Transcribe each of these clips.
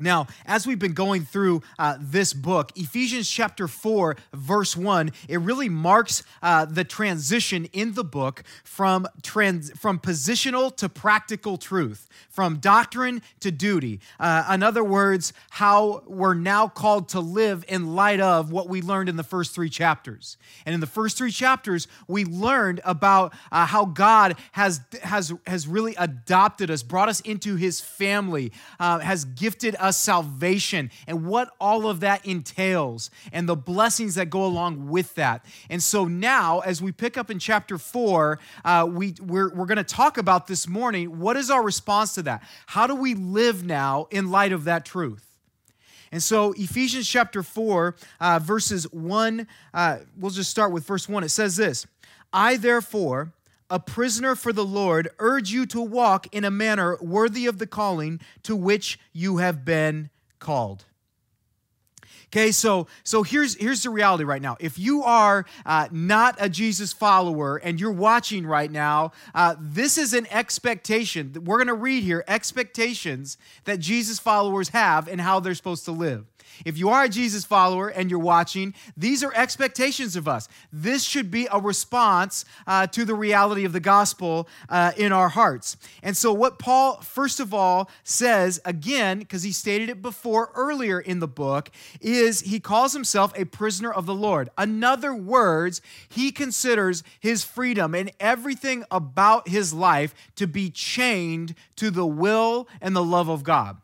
Now, as we've been going through uh, this book, Ephesians chapter 4, verse 1, it really marks uh, the transition in the book from, trans- from positional to practical truth, from doctrine to duty. Uh, in other words, how we're now called to live in light of what we learned in the first three chapters. And in the first three chapters, we learned about uh, how God has, has, has really adopted us, brought us into his family, uh, has gifted us salvation and what all of that entails and the blessings that go along with that. And so now, as we pick up in chapter four, uh, we, we're, we're going to talk about this morning what is our response to that? How do we live now in light of that truth? And so, Ephesians chapter 4, uh, verses 1, uh, we'll just start with verse 1. It says this I, therefore, a prisoner for the Lord, urge you to walk in a manner worthy of the calling to which you have been called. Okay, so so here's here's the reality right now. If you are uh, not a Jesus follower and you're watching right now, uh, this is an expectation. We're going to read here expectations that Jesus followers have and how they're supposed to live. If you are a Jesus follower and you're watching, these are expectations of us. This should be a response uh, to the reality of the gospel uh, in our hearts. And so, what Paul, first of all, says again, because he stated it before earlier in the book, is he calls himself a prisoner of the Lord. In other words, he considers his freedom and everything about his life to be chained to the will and the love of God.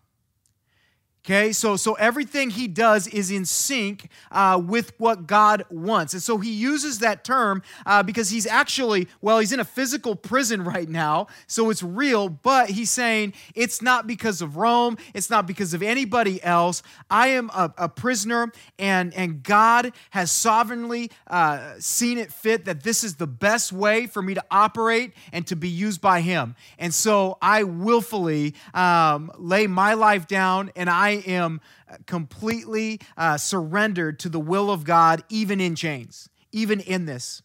Okay, so so everything he does is in sync uh, with what God wants, and so he uses that term uh, because he's actually well, he's in a physical prison right now, so it's real. But he's saying it's not because of Rome, it's not because of anybody else. I am a, a prisoner, and and God has sovereignly uh, seen it fit that this is the best way for me to operate and to be used by Him, and so I willfully um, lay my life down, and I am completely uh, surrendered to the will of God, even in chains, even in this.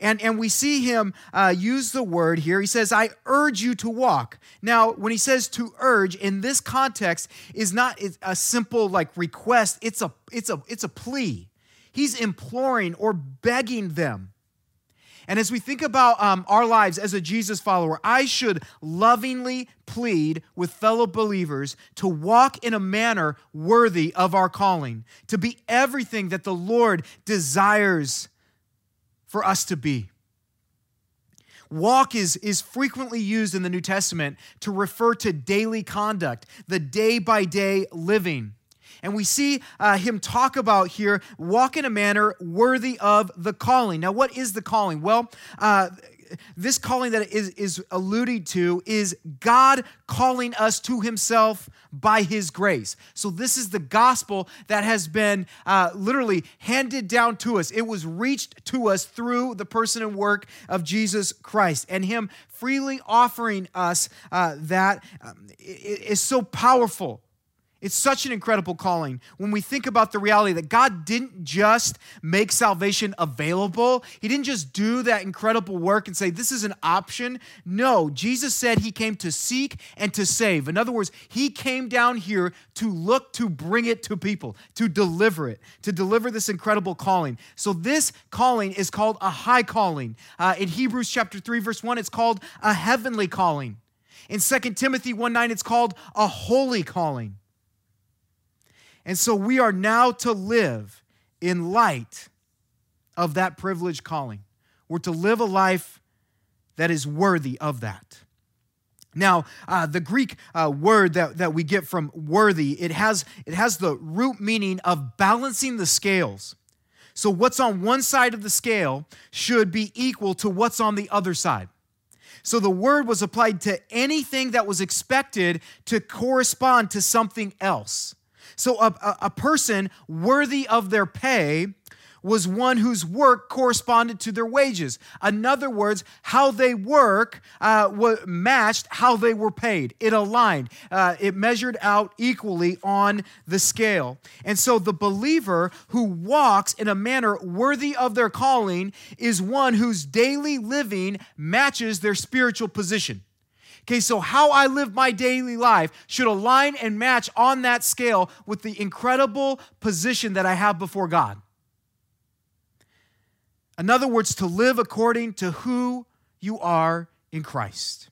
And, and we see him uh, use the word here. He says, I urge you to walk. Now, when he says to urge in this context is not a simple like request, it's a, it's a, it's a plea. He's imploring or begging them. And as we think about um, our lives as a Jesus follower, I should lovingly plead with fellow believers to walk in a manner worthy of our calling, to be everything that the Lord desires for us to be. Walk is, is frequently used in the New Testament to refer to daily conduct, the day by day living. And we see uh, him talk about here walk in a manner worthy of the calling. Now, what is the calling? Well, uh, this calling that is, is alluded to is God calling us to himself by his grace. So, this is the gospel that has been uh, literally handed down to us. It was reached to us through the person and work of Jesus Christ. And him freely offering us uh, that um, is so powerful. It's such an incredible calling when we think about the reality that God didn't just make salvation available. He didn't just do that incredible work and say, This is an option. No, Jesus said He came to seek and to save. In other words, He came down here to look to bring it to people, to deliver it, to deliver this incredible calling. So, this calling is called a high calling. Uh, in Hebrews chapter 3, verse 1, it's called a heavenly calling. In 2 Timothy 1 9, it's called a holy calling. And so we are now to live in light of that privileged calling. We're to live a life that is worthy of that. Now, uh, the Greek uh, word that, that we get from worthy, it has, it has the root meaning of balancing the scales. So, what's on one side of the scale should be equal to what's on the other side. So, the word was applied to anything that was expected to correspond to something else. So, a, a, a person worthy of their pay was one whose work corresponded to their wages. In other words, how they work uh, matched how they were paid. It aligned, uh, it measured out equally on the scale. And so the believer who walks in a manner worthy of their calling is one whose daily living matches their spiritual position. Okay, so how I live my daily life should align and match on that scale with the incredible position that I have before God. In other words, to live according to who you are in Christ.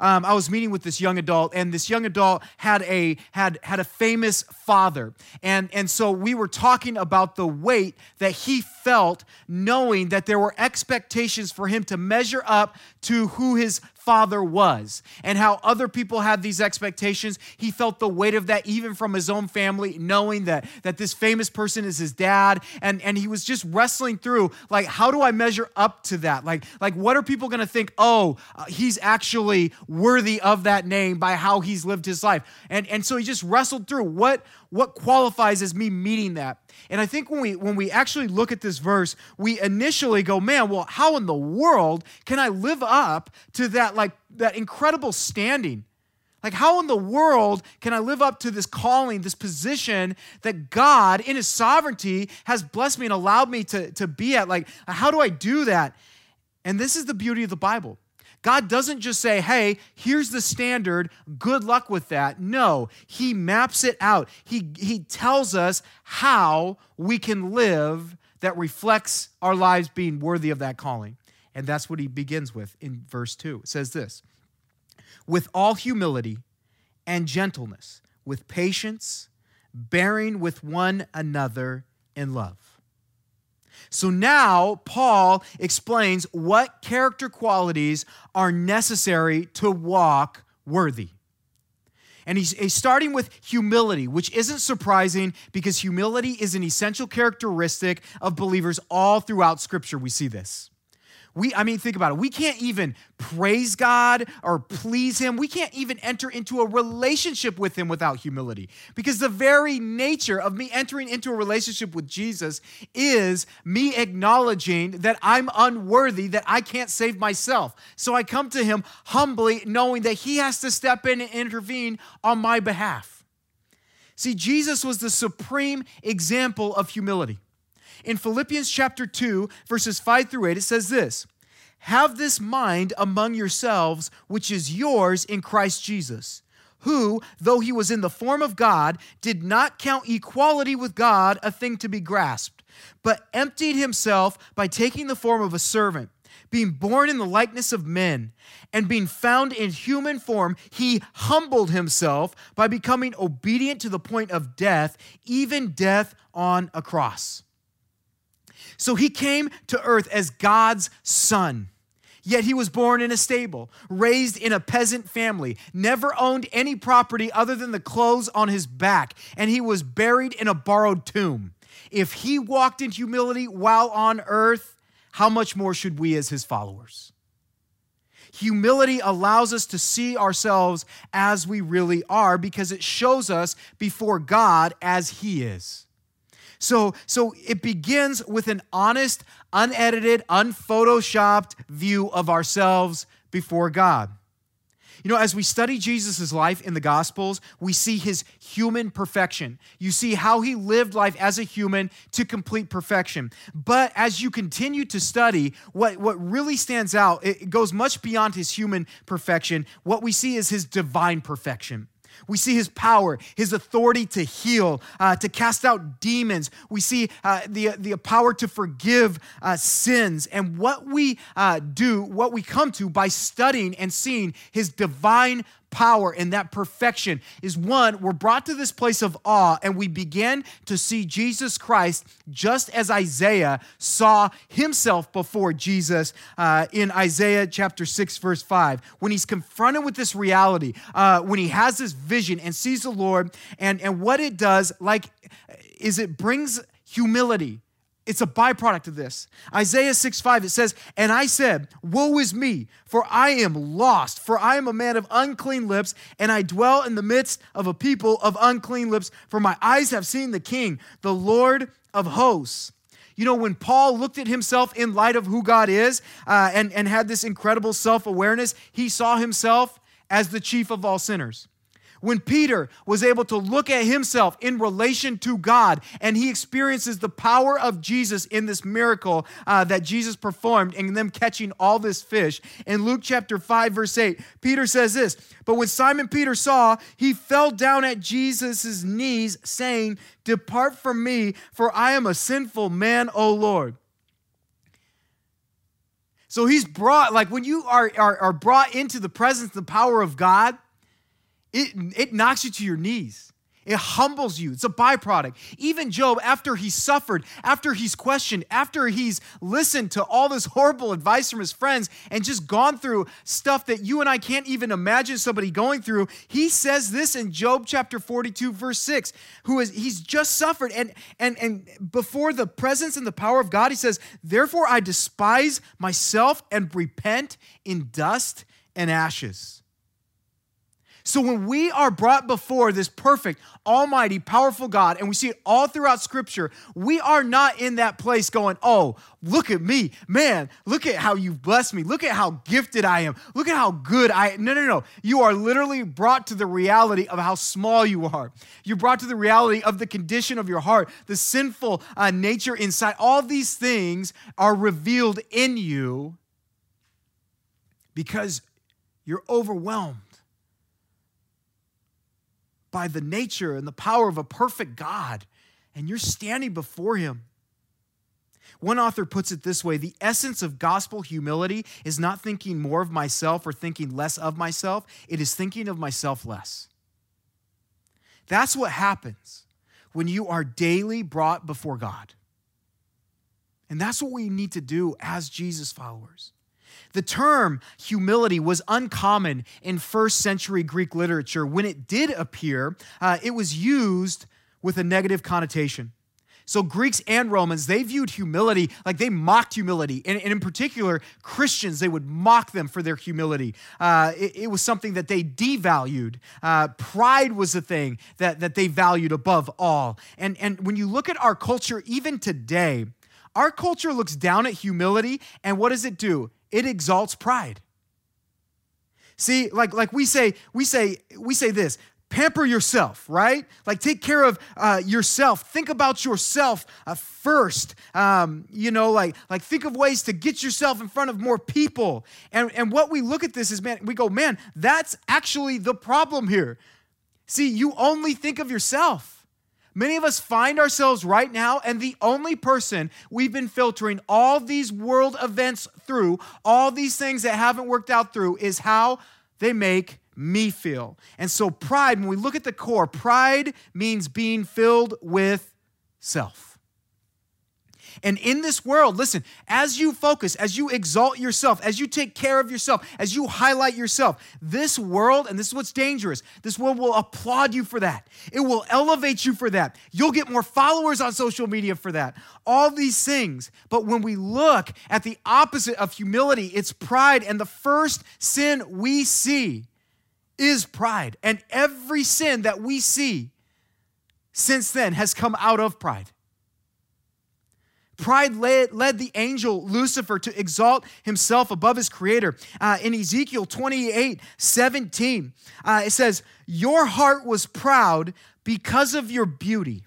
Um, I was meeting with this young adult, and this young adult had a had had a famous father, and and so we were talking about the weight that he felt, knowing that there were expectations for him to measure up to who his father was and how other people had these expectations. He felt the weight of that even from his own family, knowing that, that this famous person is his dad. And, and he was just wrestling through, like, how do I measure up to that? Like, like what are people going to think? Oh, uh, he's actually worthy of that name by how he's lived his life. And, and so he just wrestled through what, what qualifies as me meeting that. And I think when we when we actually look at this verse, we initially go, man, well, how in the world can I live up to that like that incredible standing? Like, how in the world can I live up to this calling, this position that God, in His sovereignty, has blessed me and allowed me to, to be at? Like, how do I do that? And this is the beauty of the Bible. God doesn't just say, hey, here's the standard, good luck with that. No, He maps it out. He, he tells us how we can live that reflects our lives being worthy of that calling. And that's what He begins with in verse 2. It says this with all humility and gentleness, with patience, bearing with one another in love. So now Paul explains what character qualities are necessary to walk worthy. And he's, he's, starting with humility, which isn't surprising because humility is an essential characteristic of believers all throughout Scripture. We see this. We, I mean, think about it. We can't even praise God or please Him. We can't even enter into a relationship with Him without humility. Because the very nature of me entering into a relationship with Jesus is me acknowledging that I'm unworthy, that I can't save myself. So I come to Him humbly, knowing that He has to step in and intervene on my behalf. See, Jesus was the supreme example of humility. In Philippians chapter 2, verses 5 through 8, it says this Have this mind among yourselves, which is yours in Christ Jesus, who, though he was in the form of God, did not count equality with God a thing to be grasped, but emptied himself by taking the form of a servant. Being born in the likeness of men and being found in human form, he humbled himself by becoming obedient to the point of death, even death on a cross. So he came to earth as God's son. Yet he was born in a stable, raised in a peasant family, never owned any property other than the clothes on his back, and he was buried in a borrowed tomb. If he walked in humility while on earth, how much more should we as his followers? Humility allows us to see ourselves as we really are because it shows us before God as he is. So, so it begins with an honest, unedited, unphotoshopped view of ourselves before God. You know, as we study Jesus' life in the Gospels, we see his human perfection. You see how he lived life as a human to complete perfection. But as you continue to study, what, what really stands out, it goes much beyond his human perfection. What we see is his divine perfection. We see his power, his authority to heal, uh, to cast out demons. We see uh, the, the power to forgive uh, sins. And what we uh, do, what we come to by studying and seeing his divine power and that perfection is one, we're brought to this place of awe and we begin to see Jesus Christ just as Isaiah saw himself before Jesus uh, in Isaiah chapter 6, verse 5. When he's confronted with this reality, uh, when he has this vision and sees the Lord, and, and what it does, like, is it brings humility it's a byproduct of this. Isaiah 6 5, it says, And I said, Woe is me, for I am lost, for I am a man of unclean lips, and I dwell in the midst of a people of unclean lips, for my eyes have seen the King, the Lord of hosts. You know, when Paul looked at himself in light of who God is uh, and, and had this incredible self awareness, he saw himself as the chief of all sinners. When Peter was able to look at himself in relation to God and he experiences the power of Jesus in this miracle uh, that Jesus performed and them catching all this fish. In Luke chapter 5, verse 8, Peter says this But when Simon Peter saw, he fell down at Jesus' knees, saying, Depart from me, for I am a sinful man, O Lord. So he's brought, like when you are, are, are brought into the presence, the power of God, it, it knocks you to your knees. It humbles you. It's a byproduct. Even Job, after he's suffered, after he's questioned, after he's listened to all this horrible advice from his friends and just gone through stuff that you and I can't even imagine somebody going through, he says this in Job chapter 42, verse 6, who is he's just suffered. And and and before the presence and the power of God, he says, Therefore I despise myself and repent in dust and ashes. So when we are brought before this perfect, almighty, powerful God, and we see it all throughout Scripture, we are not in that place going, oh, look at me. Man, look at how you've blessed me. Look at how gifted I am. Look at how good I am. No, no, no. You are literally brought to the reality of how small you are. You're brought to the reality of the condition of your heart, the sinful uh, nature inside. All these things are revealed in you because you're overwhelmed by the nature and the power of a perfect God, and you're standing before Him. One author puts it this way the essence of gospel humility is not thinking more of myself or thinking less of myself, it is thinking of myself less. That's what happens when you are daily brought before God. And that's what we need to do as Jesus followers. The term humility was uncommon in first century Greek literature. When it did appear, uh, it was used with a negative connotation. So, Greeks and Romans, they viewed humility like they mocked humility. And, and in particular, Christians, they would mock them for their humility. Uh, it, it, was something that they devalued. Uh, pride was the thing that, that they valued above all. And, and when you look at our culture, even today, our culture looks down at humility, and what does it do? It exalts pride. See, like, like we say, we say, we say this, pamper yourself, right? Like take care of uh, yourself. Think about yourself uh, first. Um, you know, like like think of ways to get yourself in front of more people. And and what we look at this is, man, we go, man, that's actually the problem here. See, you only think of yourself. Many of us find ourselves right now, and the only person we've been filtering all these world events through, all these things that haven't worked out through, is how they make me feel. And so, pride, when we look at the core, pride means being filled with self. And in this world, listen, as you focus, as you exalt yourself, as you take care of yourself, as you highlight yourself, this world, and this is what's dangerous, this world will applaud you for that. It will elevate you for that. You'll get more followers on social media for that. All these things. But when we look at the opposite of humility, it's pride. And the first sin we see is pride. And every sin that we see since then has come out of pride. Pride led, led, the angel Lucifer to exalt himself above his creator. Uh, in Ezekiel 28 17, uh, it says, Your heart was proud because of your beauty.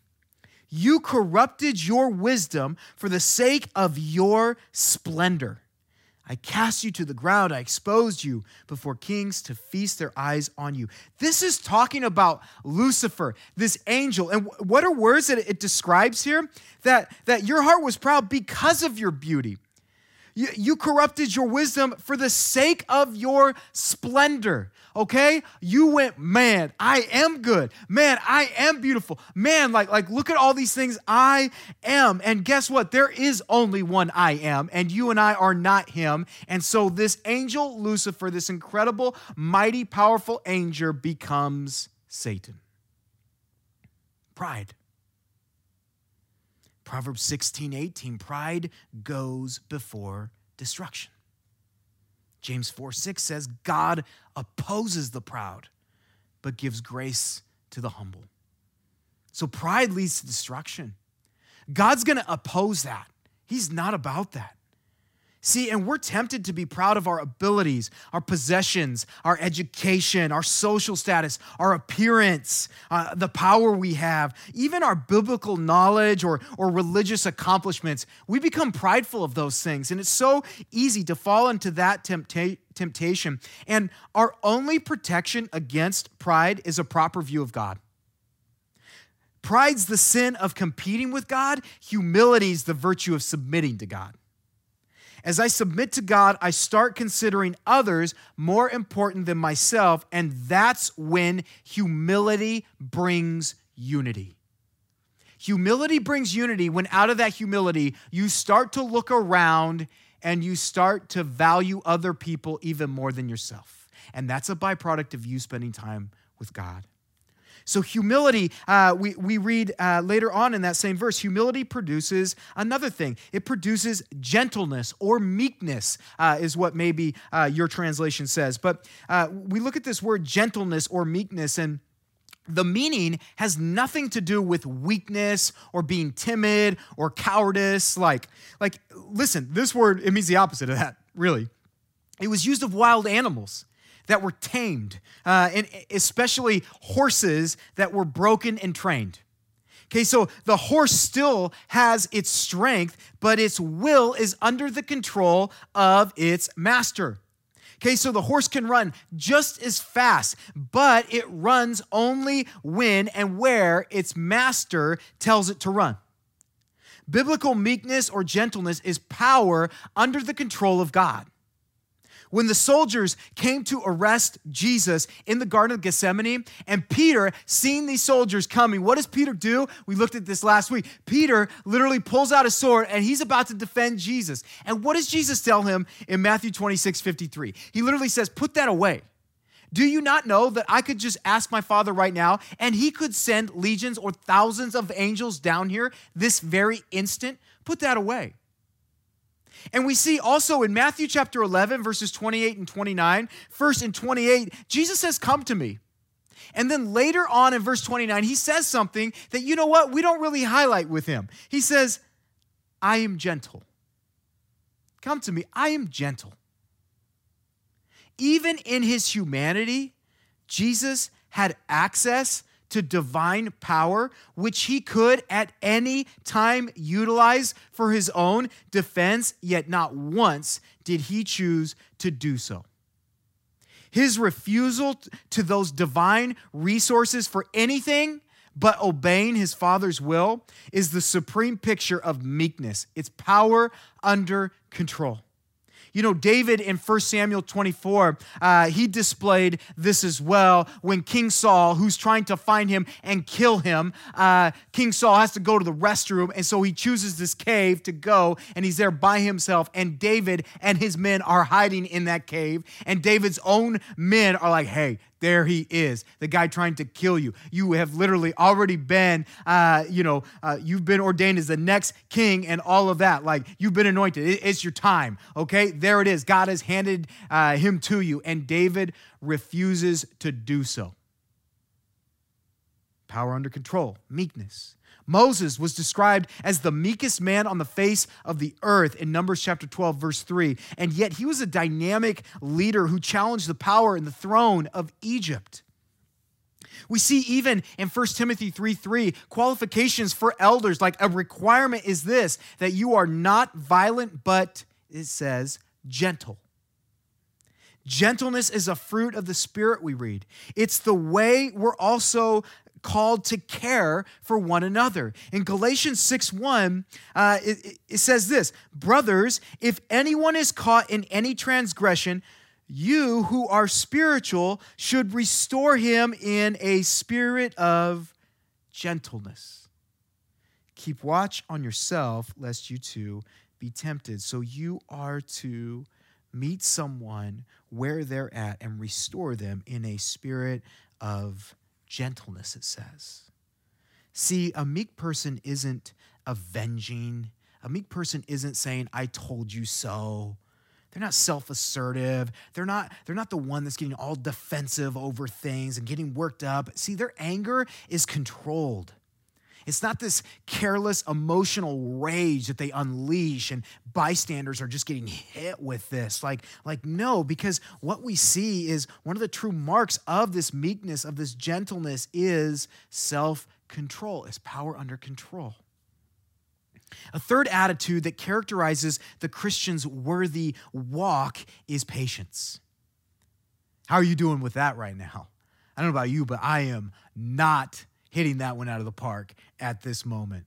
You corrupted your wisdom for the sake of your splendor. I cast you to the ground. I exposed you before kings to feast their eyes on you. This is talking about Lucifer, this angel. And what are words that it describes here? That, that your heart was proud because of your beauty. You, you corrupted your wisdom for the sake of your splendor. Okay? You went, man, I am good. Man, I am beautiful. Man, like, like look at all these things I am. And guess what? There is only one I am, and you and I are not him. And so this angel Lucifer, this incredible, mighty, powerful angel becomes Satan. Pride. Proverbs 16, 18, pride goes before destruction. James 4, 6 says, God opposes the proud, but gives grace to the humble. So pride leads to destruction. God's going to oppose that. He's not about that. See, and we're tempted to be proud of our abilities, our possessions, our education, our social status, our appearance, uh, the power we have, even our biblical knowledge or, or religious accomplishments. We become prideful of those things, and it's so easy to fall into that tempta- temptation. And our only protection against pride is a proper view of God. Pride's the sin of competing with God, humility's the virtue of submitting to God. As I submit to God, I start considering others more important than myself, and that's when humility brings unity. Humility brings unity when out of that humility, you start to look around and you start to value other people even more than yourself. And that's a byproduct of you spending time with God. So, humility, uh, we, we read uh, later on in that same verse, humility produces another thing. It produces gentleness or meekness, uh, is what maybe uh, your translation says. But uh, we look at this word gentleness or meekness, and the meaning has nothing to do with weakness or being timid or cowardice. Like, like, listen, this word, it means the opposite of that, really. It was used of wild animals that were tamed, uh, and especially horses that were broken and trained. Okay, so the horse still has its strength, but its will is under the control of its master. Okay, so the horse can run just as fast, but it runs only when and where its master tells it to run. Biblical meekness or gentleness is power under the control of God. When the soldiers came to arrest Jesus in the Garden of Gethsemane, and Peter, seeing these soldiers coming, what does Peter do? We looked at this last week. Peter literally pulls out a sword and he's about to defend Jesus. And what does Jesus tell him in Matthew 26 53? He literally says, Put that away. Do you not know that I could just ask my Father right now and he could send legions or thousands of angels down here this very instant? Put that away. And we see also in Matthew chapter 11, verses 28 and 29, first in 28, Jesus says, Come to me. And then later on in verse 29, he says something that, you know what, we don't really highlight with him. He says, I am gentle. Come to me, I am gentle. Even in his humanity, Jesus had access to divine power, which he could at any time utilize for his own defense, yet not once did he choose to do so. His refusal to those divine resources for anything but obeying his father's will is the supreme picture of meekness. It's power under control. You know, David in 1 Samuel 24, uh, he displayed this as well when King Saul, who's trying to find him and kill him, uh, King Saul has to go to the restroom. And so he chooses this cave to go, and he's there by himself. And David and his men are hiding in that cave. And David's own men are like, hey, there he is, the guy trying to kill you. You have literally already been, uh, you know, uh, you've been ordained as the next king and all of that. Like you've been anointed. It's your time. Okay, there it is. God has handed uh, him to you, and David refuses to do so. Power under control, meekness. Moses was described as the meekest man on the face of the earth in Numbers chapter 12, verse 3. And yet he was a dynamic leader who challenged the power and the throne of Egypt. We see even in 1 Timothy 3 3, qualifications for elders, like a requirement is this that you are not violent, but it says gentle. Gentleness is a fruit of the Spirit, we read. It's the way we're also called to care for one another. In Galatians 6 1, uh, it, it says this Brothers, if anyone is caught in any transgression, you who are spiritual should restore him in a spirit of gentleness. Keep watch on yourself, lest you too be tempted. So you are to meet someone where they're at and restore them in a spirit of gentleness, it says. See, a meek person isn't avenging. A meek person isn't saying, I told you so. They're not self-assertive. They're not, they're not the one that's getting all defensive over things and getting worked up. See, their anger is controlled. It's not this careless emotional rage that they unleash and bystanders are just getting hit with this. Like, like no, because what we see is one of the true marks of this meekness, of this gentleness, is self-control, is power under control. A third attitude that characterizes the Christian's worthy walk is patience. How are you doing with that right now? I don't know about you, but I am not hitting that one out of the park at this moment.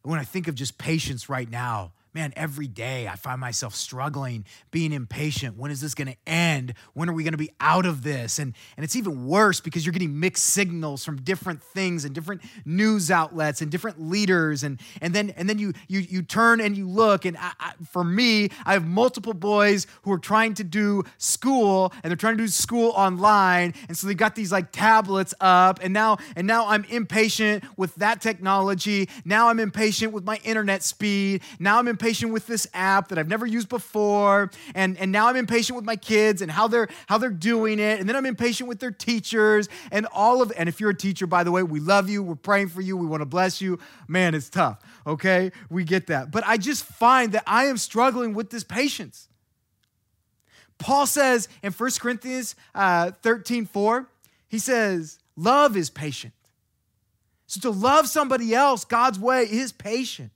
When I think of just patience right now, man, every day I find myself struggling, being impatient. When is this going to end? When are we going to be out of this? And, and it's even worse because you're getting mixed signals from different things and different news outlets and different leaders. And, and then, and then you, you, you turn and you look. And I, I, for me, I have multiple boys who are trying to do school and they're trying to do school online. And so they got these like tablets up. And now, and now I'm impatient with that technology. Now I'm impatient with my internet speed. Now I'm impatient impatient with this app that I've never used before. And, and now I'm impatient with my kids and how they're how they're doing it. And then I'm impatient with their teachers and all of and if you're a teacher, by the way, we love you, we're praying for you, we want to bless you. Man, it's tough. Okay? We get that. But I just find that I am struggling with this patience. Paul says in 1 Corinthians uh, 13, 4, he says, love is patient. So to love somebody else God's way is patient.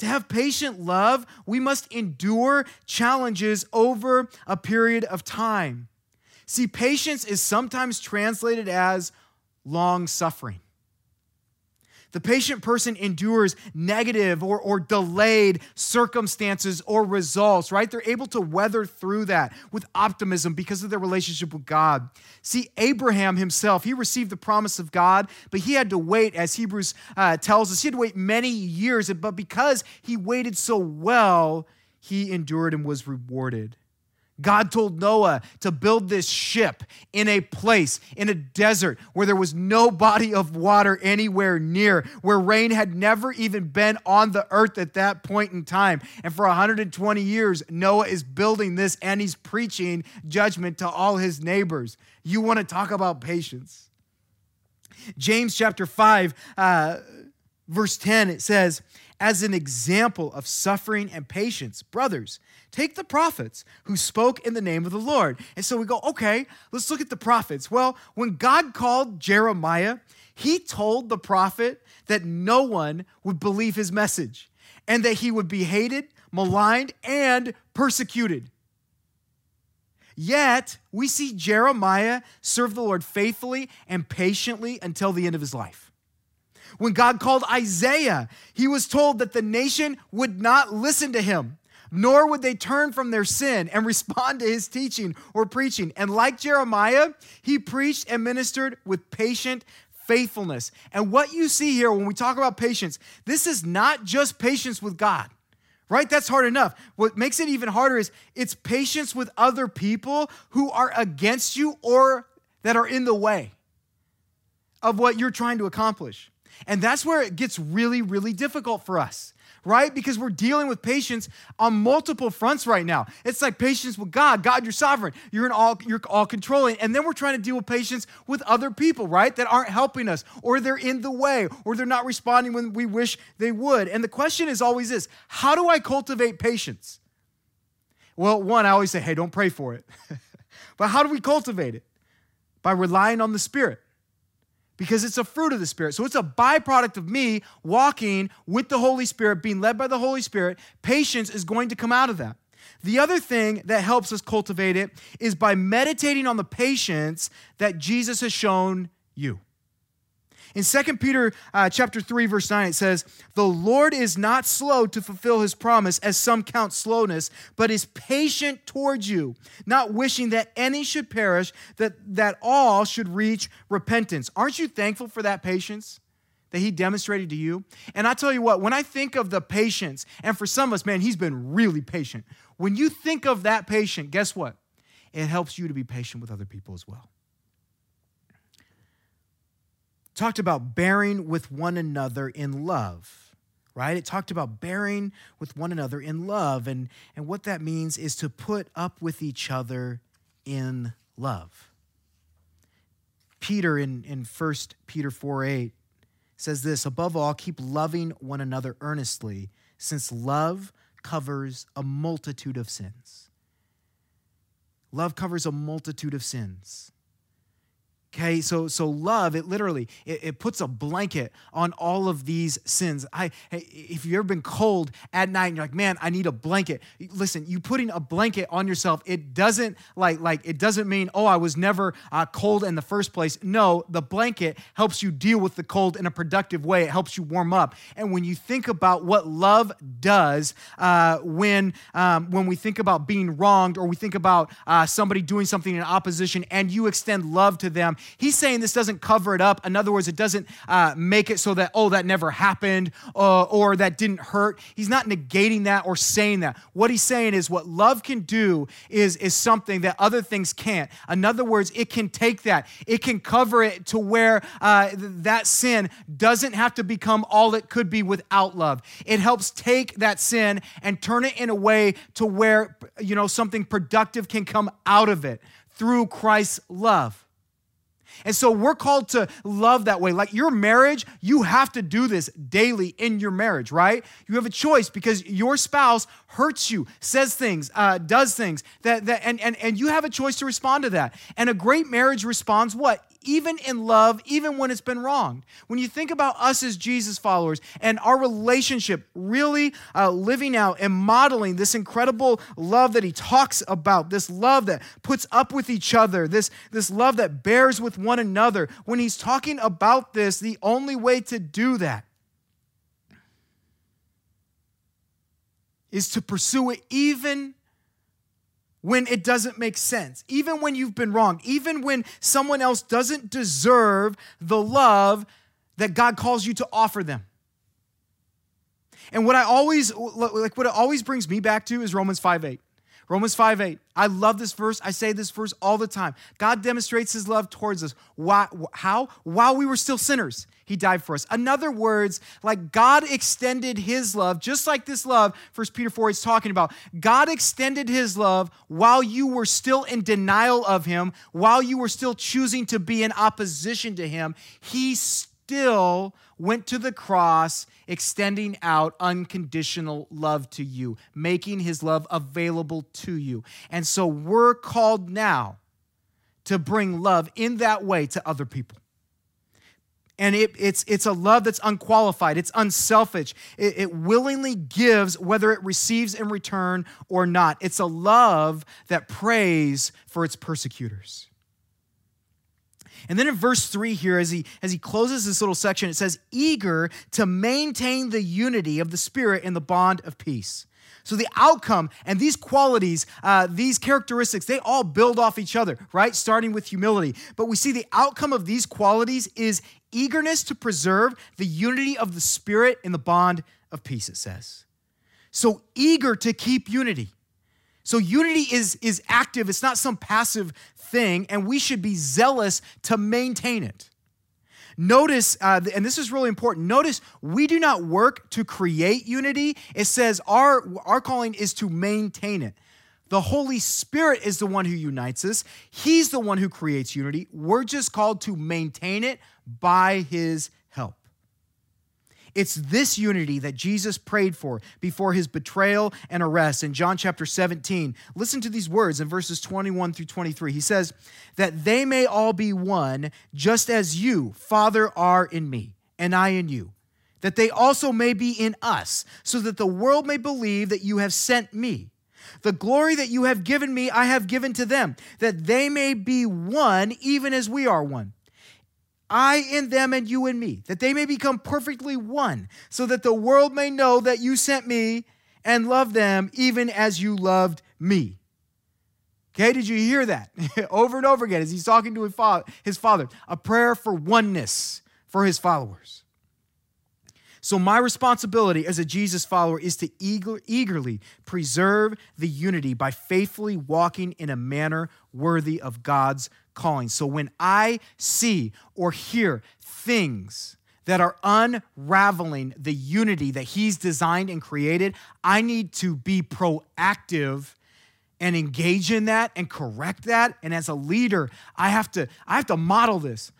To have patient love, we must endure challenges over a period of time. See, patience is sometimes translated as long suffering. The patient person endures negative or, or delayed circumstances or results, right? They're able to weather through that with optimism because of their relationship with God. See, Abraham himself, he received the promise of God, but he had to wait, as Hebrews uh, tells us, he had to wait many years. But because he waited so well, he endured and was rewarded. God told Noah to build this ship in a place, in a desert, where there was no body of water anywhere near, where rain had never even been on the earth at that point in time. And for 120 years, Noah is building this and he's preaching judgment to all his neighbors. You want to talk about patience? James chapter 5, uh, verse 10, it says, as an example of suffering and patience. Brothers, take the prophets who spoke in the name of the Lord. And so we go, okay, let's look at the prophets. Well, when God called Jeremiah, he told the prophet that no one would believe his message and that he would be hated, maligned, and persecuted. Yet, we see Jeremiah serve the Lord faithfully and patiently until the end of his life. When God called Isaiah, he was told that the nation would not listen to him, nor would they turn from their sin and respond to his teaching or preaching. And like Jeremiah, he preached and ministered with patient faithfulness. And what you see here when we talk about patience, this is not just patience with God right? That's hard enough. What makes it even harder is it's patience with other people who are against you or that are in the way of what you're trying to accomplish. And that's where it gets really, really difficult for us, right? Because we're dealing with patience on multiple fronts right now. It's like patience with God. God, you're sovereign. You're in all, you're all controlling. And then we're trying to deal with patience with other people, right? That aren't helping us, or they're in the way, or they're not responding when we wish they would. And the question is always this how do I cultivate patience? Well, one, I always say, hey, don't pray for it. but how do we cultivate it? By relying on the Spirit because it's a fruit of the Spirit. So it's a byproduct of me walking with the Holy Spirit, being led by the Holy Spirit. Patience is going to come out of that. The other thing that helps us cultivate it is by meditating on the patience that Jesus has shown you. In 2 Peter uh, chapter 3 verse 9 it says, "The Lord is not slow to fulfill his promise as some count slowness, but is patient towards you, not wishing that any should perish, that that all should reach repentance." Aren't you thankful for that patience? That he demonstrated to you. And I tell you what, when I think of the patience, and for some of us, man, he's been really patient. When you think of that patient, guess what? It helps you to be patient with other people as well talked about bearing with one another in love, right? It talked about bearing with one another in love. And, and what that means is to put up with each other in love. Peter in, in 1 Peter 4 8 says this above all, keep loving one another earnestly, since love covers a multitude of sins. Love covers a multitude of sins. Okay, so so love it literally it, it, puts a blanket on all of these sins. I if you've ever been cold at night and you're like, man, I need a blanket. Listen, you putting a blanket on yourself, it doesn't like like it doesn't mean oh I was never uh, cold in the first place. No, the blanket helps you deal with the cold in a productive way. It helps you warm up. And when you think about what love does, uh, when um, when we think about being wronged or we think about uh, somebody doing something in opposition and you extend love to them He's saying this doesn't cover it up. In other words, it doesn't uh, make it so that, oh, that never happened uh, or that didn't hurt. He's not negating that or saying that. What he's saying is what love can do is, is something that other things can't. In other words, it can take that, it can cover it to where uh, that sin doesn't have to become all it could be without love. It helps take that sin and turn it in a way to where, you know, something productive can come out of it through Christ's love. And so we're called to love that way. Like your marriage, you have to do this daily in your marriage, right? You have a choice because your spouse hurts you, says things, uh, does things that, that and, and, and you have a choice to respond to that. And a great marriage responds what? Even in love, even when it's been wronged. When you think about us as Jesus followers and our relationship really uh, living out and modeling this incredible love that he talks about, this love that puts up with each other, this, this love that bears with one another, when he's talking about this, the only way to do that is to pursue it even when it doesn't make sense, even when you've been wrong, even when someone else doesn't deserve the love that God calls you to offer them. And what I always like what it always brings me back to is Romans 5 8. Romans 5 8. I love this verse. I say this verse all the time. God demonstrates his love towards us. Why, how? While we were still sinners, he died for us. In other words, like God extended his love, just like this love, First Peter 4 is talking about. God extended his love while you were still in denial of him, while you were still choosing to be in opposition to him. He still went to the cross extending out unconditional love to you, making his love available to you. And so we're called now to bring love in that way to other people. And it, it's, it's a love that's unqualified, it's unselfish. It, it willingly gives whether it receives in return or not. It's a love that prays for its persecutors. And then in verse 3 here, as he, as he closes this little section, it says, eager to maintain the unity of the Spirit in the bond of peace. So the outcome and these qualities, uh, these characteristics, they all build off each other, right? Starting with humility. But we see the outcome of these qualities is eagerness to preserve the unity of the Spirit in the bond of peace, it says. So eager to keep unity. So unity is, is active, it's not some passive thing, and we should be zealous to maintain it. Notice, uh, and this is really important, notice we do not work to create unity. It says our, our calling is to maintain it. The Holy Spirit is the one who unites us, He's the one who creates unity. We're just called to maintain it by His help. It's this unity that Jesus prayed for before his betrayal and arrest in John chapter 17. Listen to these words in verses 21 through 23. He says, That they may all be one, just as you, Father, are in me, and I in you, that they also may be in us, so that the world may believe that you have sent me. The glory that you have given me, I have given to them, that they may be one, even as we are one. I in them and you in me, that they may become perfectly one, so that the world may know that you sent me and love them even as you loved me. Okay, did you hear that? over and over again as he's talking to his father, a prayer for oneness for his followers. So, my responsibility as a Jesus follower is to eager, eagerly preserve the unity by faithfully walking in a manner worthy of God's calling. So when I see or hear things that are unraveling the unity that He's designed and created, I need to be proactive and engage in that and correct that. And as a leader, I have to, I have to model this.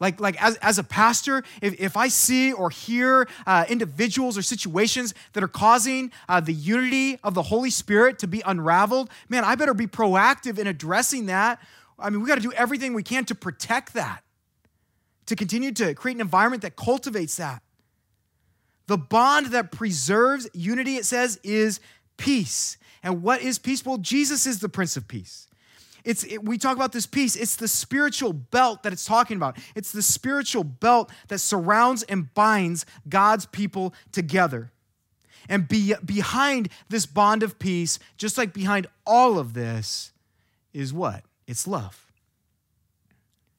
Like, like as, as a pastor, if, if I see or hear uh, individuals or situations that are causing uh, the unity of the Holy Spirit to be unraveled, man, I better be proactive in addressing that. I mean, we got to do everything we can to protect that, to continue to create an environment that cultivates that. The bond that preserves unity, it says, is peace. And what is peace? Well, Jesus is the Prince of Peace. It's, it, we talk about this peace. It's the spiritual belt that it's talking about. It's the spiritual belt that surrounds and binds God's people together. And be, behind this bond of peace, just like behind all of this, is what? It's love.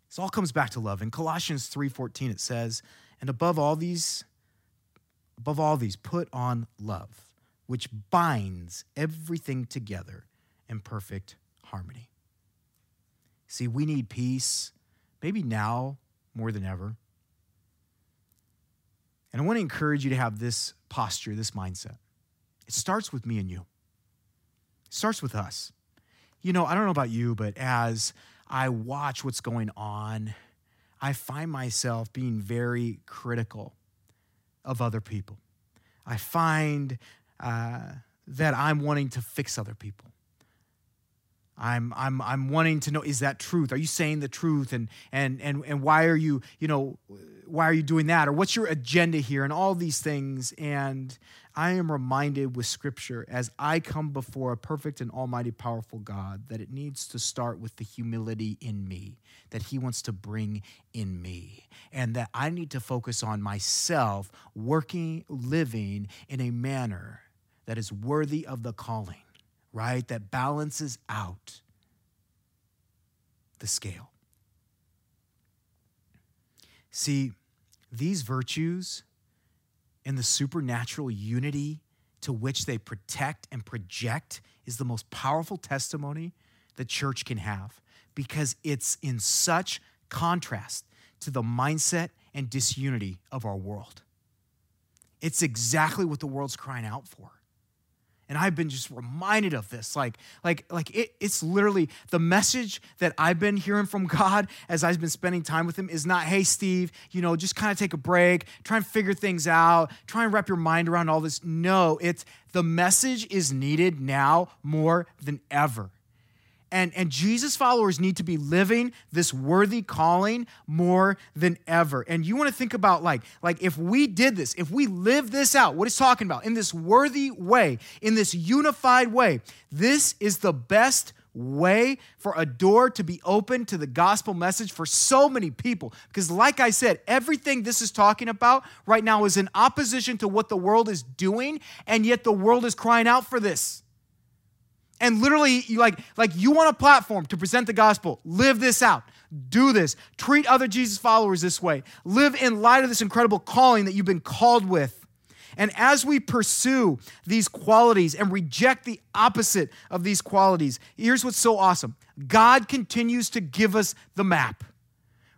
This all comes back to love. In Colossians 3:14 it says, "And above all these above all these put on love, which binds everything together in perfect harmony." See, we need peace, maybe now more than ever. And I want to encourage you to have this posture, this mindset. It starts with me and you, it starts with us. You know, I don't know about you, but as I watch what's going on, I find myself being very critical of other people. I find uh, that I'm wanting to fix other people. I'm, I'm, I'm wanting to know is that truth? Are you saying the truth? And, and, and, and why are you, you know, why are you doing that? Or what's your agenda here? And all these things. And I am reminded with scripture as I come before a perfect and almighty, powerful God that it needs to start with the humility in me that He wants to bring in me. And that I need to focus on myself working, living in a manner that is worthy of the calling right? That balances out the scale. See, these virtues and the supernatural unity to which they protect and project is the most powerful testimony the church can have because it's in such contrast to the mindset and disunity of our world. It's exactly what the world's crying out for and i've been just reminded of this like like like it, it's literally the message that i've been hearing from god as i've been spending time with him is not hey steve you know just kind of take a break try and figure things out try and wrap your mind around all this. No it's the message is needed now more than ever and, and Jesus followers need to be living this worthy calling more than ever. And you want to think about like, like if we did this, if we live this out, what it's talking about in this worthy way, in this unified way, this is the best way for a door to be open to the gospel message for so many people. Because, like I said, everything this is talking about right now is in opposition to what the world is doing, and yet the world is crying out for this and literally like like you want a platform to present the gospel. Live this out. Do this. Treat other jesus followers this way. Live in light of this incredible calling that you've been called with. And as we pursue these qualities and reject the opposite of these qualities here's what's so awesome. God continues to give us the map.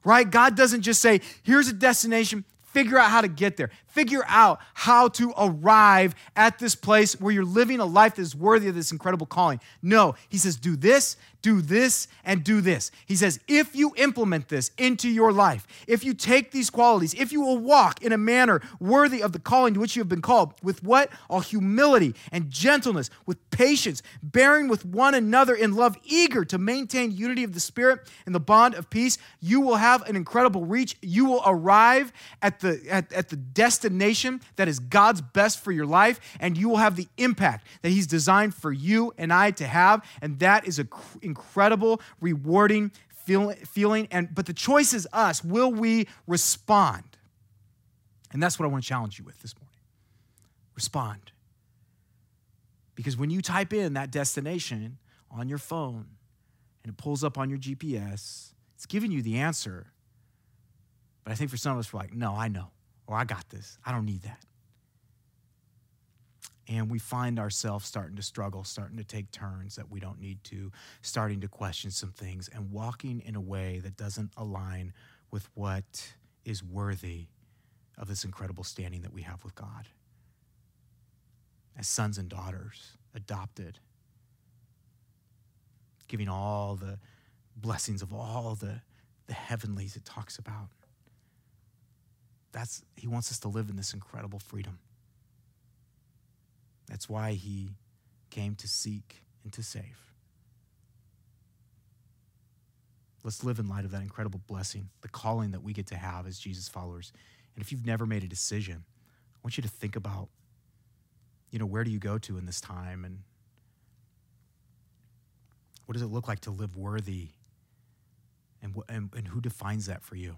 Right? God doesn't just say here's a destination figure out how to get there figure out how to arrive at this place where you're living a life that is worthy of this incredible calling. No, he says, do this, do this, and do this. He says, if you implement this into your life, if you take these qualities, if you will walk in a manner worthy of the calling to which you have been called, with what? All humility and gentleness, with patience, bearing with one another in love, eager to maintain unity of the Spirit and the bond of peace, you will have an incredible reach. You will arrive at the, at, at the destination that is God's best for your life, and you will have the impact that He's designed for you and I to have. And that is an incredible, rewarding feeling. And but the choice is us. Will we respond? And that's what I want to challenge you with this morning. Respond. Because when you type in that destination on your phone and it pulls up on your GPS, it's giving you the answer. But I think for some of us, we're like, no, I know or I got this. I don't need that. And we find ourselves starting to struggle, starting to take turns that we don't need to, starting to question some things, and walking in a way that doesn't align with what is worthy of this incredible standing that we have with God. As sons and daughters, adopted, giving all the blessings of all the, the heavenlies it talks about that's he wants us to live in this incredible freedom. That's why he came to seek and to save. Let's live in light of that incredible blessing, the calling that we get to have as Jesus followers. And if you've never made a decision, I want you to think about, you know, where do you go to in this time and what does it look like to live worthy and, and, and who defines that for you?